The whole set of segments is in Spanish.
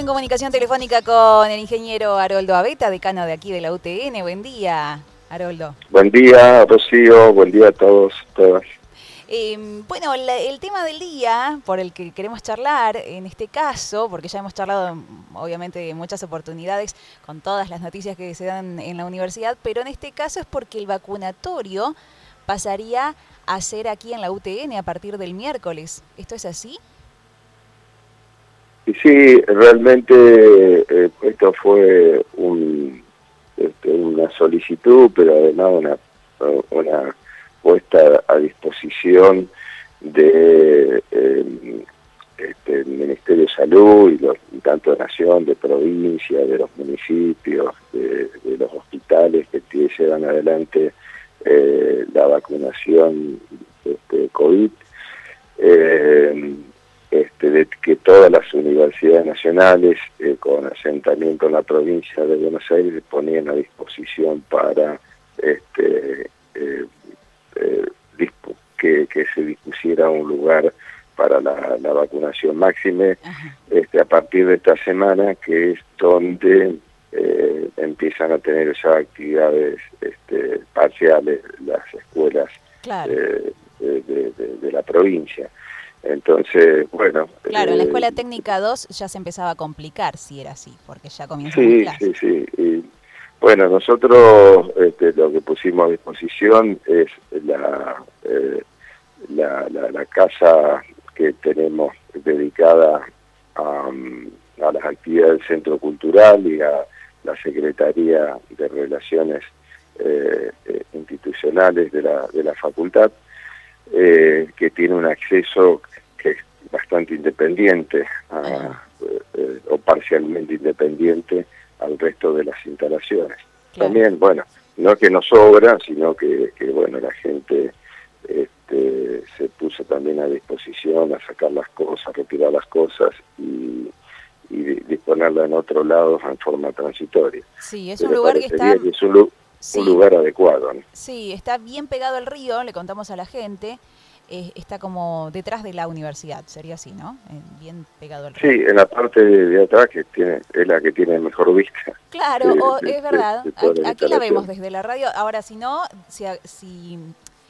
en comunicación telefónica con el ingeniero Haroldo Abeta, decano de aquí de la UTN. Buen día, Haroldo. Buen día, Rocío. Buen día a todos, todas. Em, bueno, el tema del día por el que queremos charlar, en este caso, porque ya hemos charlado obviamente en muchas oportunidades con todas las noticias que se dan en la universidad, pero en este caso es porque el vacunatorio pasaría a ser aquí en la UTN a partir del miércoles. ¿Esto es así? Sí, realmente eh, esto fue un, este, una solicitud, pero además una, una puesta a disposición de eh, este, Ministerio de Salud y, los, tanto de Nación, de provincia, de los municipios, de, los hospitales que llevan adelante eh, la vacunación este, COVID, este, de que todas las universidades nacionales con asentamiento en la provincia de Buenos Aires ponían a disposición para este, que, se dispusiera un lugar para la, vacunación máxime este, a partir de esta semana, que es donde eh, empiezan a tener esas actividades este, parciales las escuelas eh, de, la provincia. Entonces, bueno... Claro, en la eh, Escuela Técnica 2 ya se empezaba a complicar, si era así, porque ya comienza sí, Sí, sí, sí. Bueno, nosotros este, lo que pusimos a disposición es la, la, la, casa que tenemos dedicada a, las actividades del Centro Cultural y a la Secretaría de Relaciones eh, eh, Institucionales de la, de la facultad, eh, que tiene un acceso que es bastante independiente o parcialmente independiente al resto de las instalaciones. También, bueno, no que nos sobra, sino que, que bueno, la gente este, se puso también a disposición a sacar las cosas, retirar las cosas y, y disponerla en otro lado en forma transitoria. Sí, es un lugar que está... es un, lugar adecuado. Sí, está bien pegado al río, le contamos a la gente. Eh, está como detrás de la universidad, sería así, ¿no? Eh, bien pegado al. Sí, en la parte de, atrás que tiene es la que tiene mejor vista. Claro, es verdad. aquí la vemos desde la radio. Ahora, si no, si, si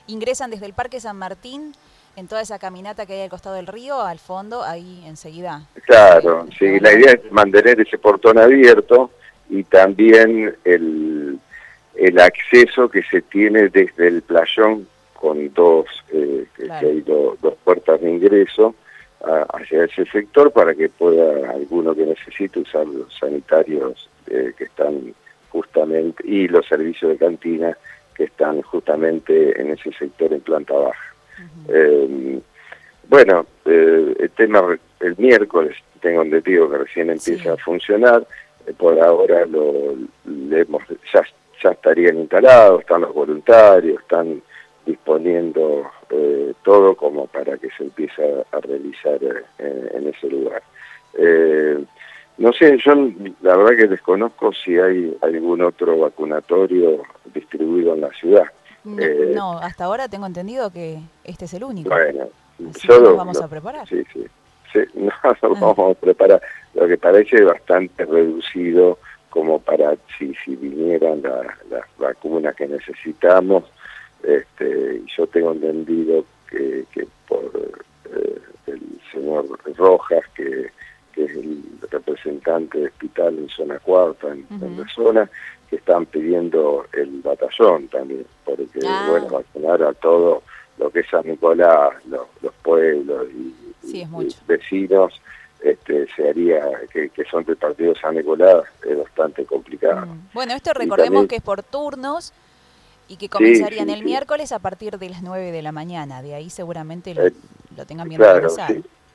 ingresan desde el Parque San Martín en toda esa caminata que hay al costado del río, al fondo, ahí enseguida. Claro, sí, la idea es mantener ese portón abierto y también el, el acceso que se tiene desde el playón con dos, eh, hay dos puertas de ingreso hacia ese sector para que pueda alguno que necesite usar los sanitarios eh, que están justamente y los servicios de cantina que están justamente en ese sector en planta baja. Eh, bueno, eh, el tema el miércoles tengo entendido que recién empieza a funcionar, eh, por ahora lo, hemos, ya, ya, estarían instalados, están los voluntarios, están disponiendo todo como para que se empiece a, realizar en ese lugar. No sé, yo la verdad que desconozco si hay algún otro vacunatorio distribuido en la ciudad. Eh, no, hasta ahora tengo entendido que este es el único. Bueno, solo, vamos a preparar. Sí, sí. sí no, vamos a preparar. Lo que parece bastante reducido como para si, si vinieran las vacunas que necesitamos. Este, yo tengo entendido que, que por eh, el señor Rojas, que que es el representante de hospital en zona cuarta, en, la zona, que están pidiendo el batallón también, porque, ah. bueno, vacunar a todo lo que es San Nicolás, los, pueblos y, vecinos, este, se haría, que, son del partido San Nicolás, es bastante complicado. Bueno, esto recordemos que es por turnos y que comenzarían el miércoles a partir de las 9 de la mañana, de ahí seguramente lo, eh, tengan bien claro,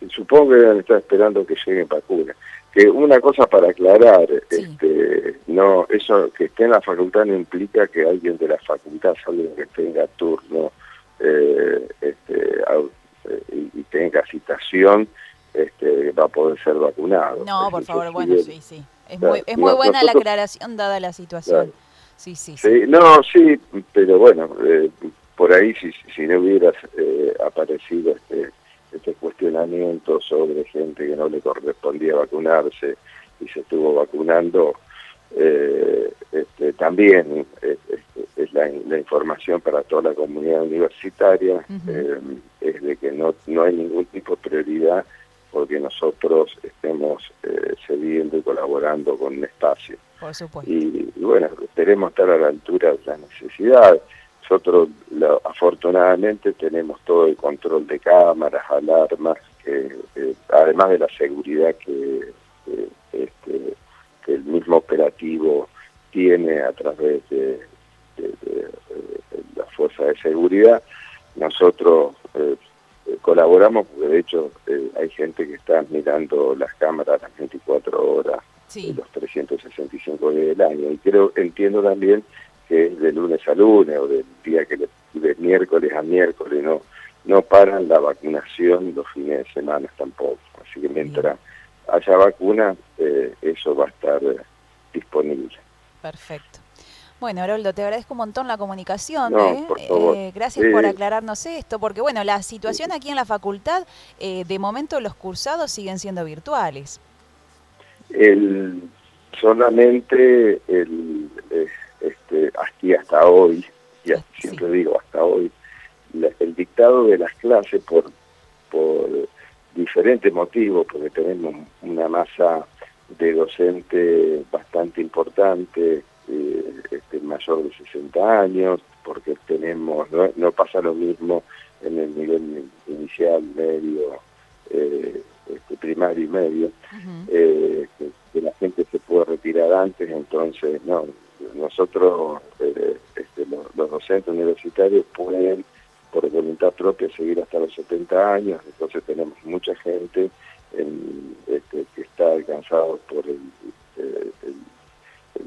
supongo que deben estar esperando que lleguen vacunas. Que una cosa para aclarar, este, no, eso que esté en la facultad no implica que alguien de la facultad, alguien que tenga turno eh, este, eh, y, tenga citación, este, va a poder ser vacunado. No, por favor, bueno, sí, sí. Es muy, es muy buena la aclaración dada la situación. Sí, sí, sí, No, sí, pero bueno, eh, por ahí si, si no hubieras eh, aparecido este este cuestionamiento sobre gente que no le correspondía vacunarse y se estuvo vacunando, eh, este, también es, la, información para toda la comunidad universitaria, eh, es de que no, no hay ningún tipo de prioridad porque nosotros estemos eh, cediendo y colaborando con un espacio. Y, bueno, queremos estar a la altura de las necesidades. Nosotros afortunadamente tenemos todo el control de cámaras, alarmas, que, además de la seguridad que, este, que el mismo operativo tiene a través de, la fuerza de seguridad, nosotros eh, colaboramos porque de hecho eh, hay gente que está mirando las cámaras las 24 horas de los 365 días del año. Y creo entiendo también que es de lunes a lunes o del día que de miércoles a miércoles no no paran la vacunación los fines de semana tampoco. Así que mientras haya vacuna eh, eso va a estar eh, disponible. Perfecto. Bueno, Haroldo, te agradezco un montón la comunicación. ¿eh? gracias por aclararnos esto, porque bueno, la situación aquí en la facultad, de momento los cursados siguen siendo virtuales. El, solamente el, este, hasta, hasta hoy, ya siempre digo hasta hoy, el dictado de las clases por, por diferentes motivos, porque tenemos una masa de docentes bastante importante, eh, este, mayor de 60 años, porque tenemos, no, pasa lo mismo en el nivel inicial, medio, eh, este, primario y medio, eh, gente se puede retirar antes, entonces no, nosotros, eh, este, los, docentes universitarios pueden por voluntad propia seguir hasta los 70 años, entonces tenemos mucha gente este, que está alcanzado por el, eh,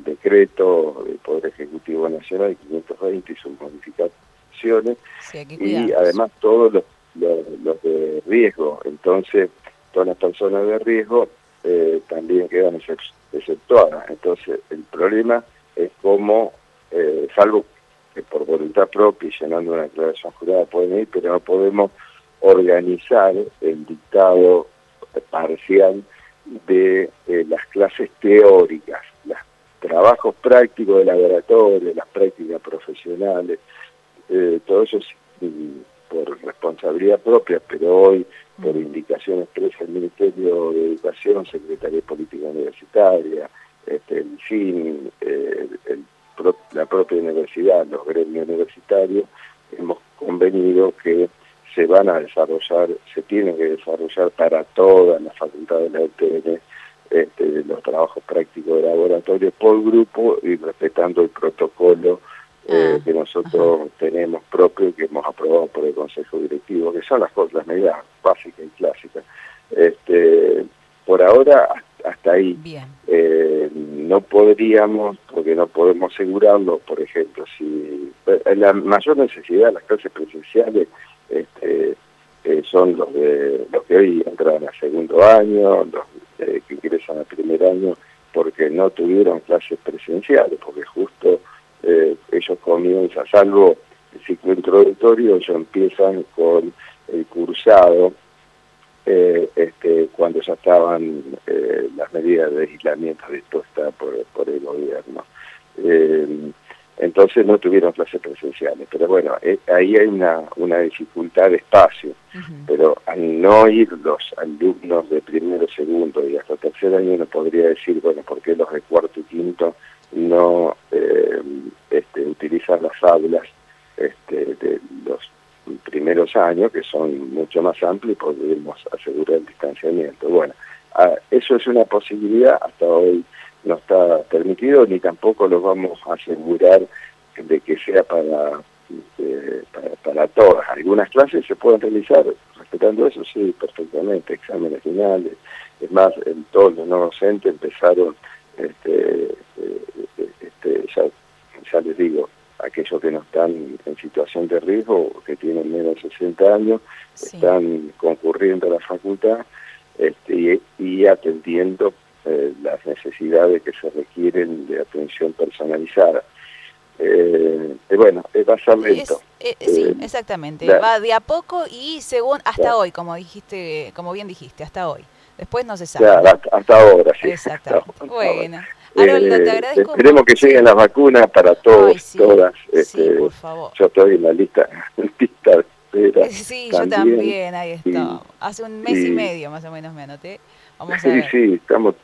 decreto del Poder Ejecutivo Nacional 520 y sus modificaciones, y además todos los, los, de riesgo, entonces todas las personas de riesgo eh, también quedan exceptuadas. Entonces, el problema es cómo, eh, salvo que por voluntad propia y llenando una declaración jurada pueden ir, pero no podemos organizar el dictado parcial de eh, las clases teóricas, los trabajos prácticos de laboratorio, las prácticas profesionales, eh, todo eso es mm, por responsabilidad propia, pero hoy por indicación expresa del Ministerio de Educación, Secretaría de Política Universitaria, este, el CIN, la propia universidad, los gremios universitarios, hemos convenido que se van a desarrollar, se tienen que desarrollar para todas las facultades de la UTN este, los trabajos prácticos de laboratorio por grupo y respetando el protocolo eh, ah, que nosotros tenemos propio y que hemos aprobado por el Consejo Directivo, que son las cosas, medidas básicas y clásicas. Este, por ahora, hasta ahí. Eh, no podríamos, porque no podemos asegurarlo, por ejemplo, si eh, la mayor necesidad de las clases presenciales este, eh, son los de los que hoy entran a segundo año, los que ingresan a primer año, porque no tuvieron clases presenciales, porque justo ellos comienzan, salvo el ciclo introductorio, ellos empiezan con el cursado eh, este, cuando ya estaban eh, las medidas de aislamiento dispuestas por, por el gobierno. Eh, entonces no tuvieron clases presenciales, pero bueno, ahí hay una, una dificultad de espacio, pero al no ir los alumnos de primero, segundo y hasta tercer año uno podría decir, bueno, ¿por qué los de cuarto y quinto no este, utilizan las aulas este, de los primeros años, que son mucho más amplios, y podemos asegurar el distanciamiento. Bueno, eso es una posibilidad, hasta hoy no está permitido, ni tampoco lo vamos a asegurar de que sea para, este, para, todas. Algunas clases se pueden realizar respetando eso, sí, perfectamente, exámenes finales. Es más, en todos los no docentes empezaron, este, eh, ya, ya les digo, aquellos que no están en situación de riesgo, que tienen menos de 60 años, están concurriendo a la facultad este, y, atendiendo eh, las necesidades que se requieren de atención personalizada. Eh, bueno, va a ser lento. Eh, sí, exactamente. va de a poco y según hasta hoy, como dijiste, como bien dijiste, hasta hoy. Después no se sabe. Claro, hasta, ahora, sí. Exacto. Bueno. Haroldo, te Eh, agradezco. esperemos que lleguen las vacunas para todos, Ay, sí, todas. sí, Este, por favor. Yo estoy en la lista, lista de espera. Sí, yo también, ahí está. Hace un mes y y- medio más o menos me anoté. Vamos a Sí, ver. sí, estamos,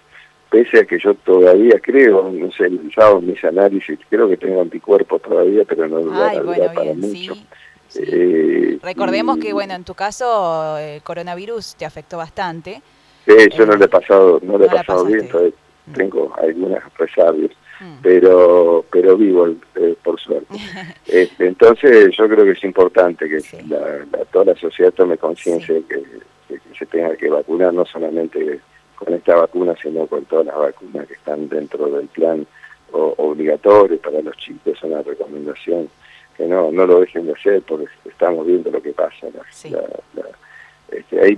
pese a que yo todavía creo, no sé, en mis análisis, creo que tengo anticuerpos todavía, pero no Ay, a bueno, durar para bien, mucho. sí. sí. Eh, Recordemos que, bueno, en tu caso el coronavirus te afectó bastante. Sí, yo no eh, le he pasado, no le he no la pasado bien. Tengo algunas resabios, Mm. pero pero vivo, eh, por suerte. Este, entonces yo creo que es importante que Sí. la- la- toda la sociedad tome conciencia de que, se tenga que vacunar, no solamente con esta vacuna, sino con todas las vacunas que están dentro del plan o- obligatorio para los chicos, es una recomendación que no no lo dejen de hacer porque estamos viendo lo que pasa. la- Sí. la- este, hay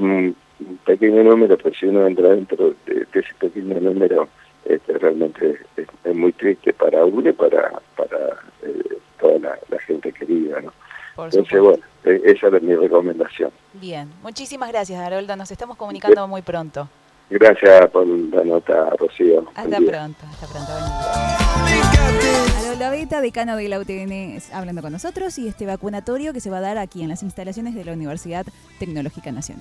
un, pequeño número, pero si uno entra dentro de, de ese pequeño número, este, realmente es, es muy triste para uno y para, para eh, toda la, la gente querida. ¿no? Por Entonces, supuesto. bueno, eh, esa es mi recomendación. Bien, muchísimas gracias, Haroldo. Nos estamos comunicando muy pronto. Gracias por la nota, Rocío. Hasta pronto, hasta pronto. Haroldo Beta, decano de la UTN, hablando con nosotros y este vacunatorio que se va a dar aquí en las instalaciones de la Universidad Tecnológica Nacional.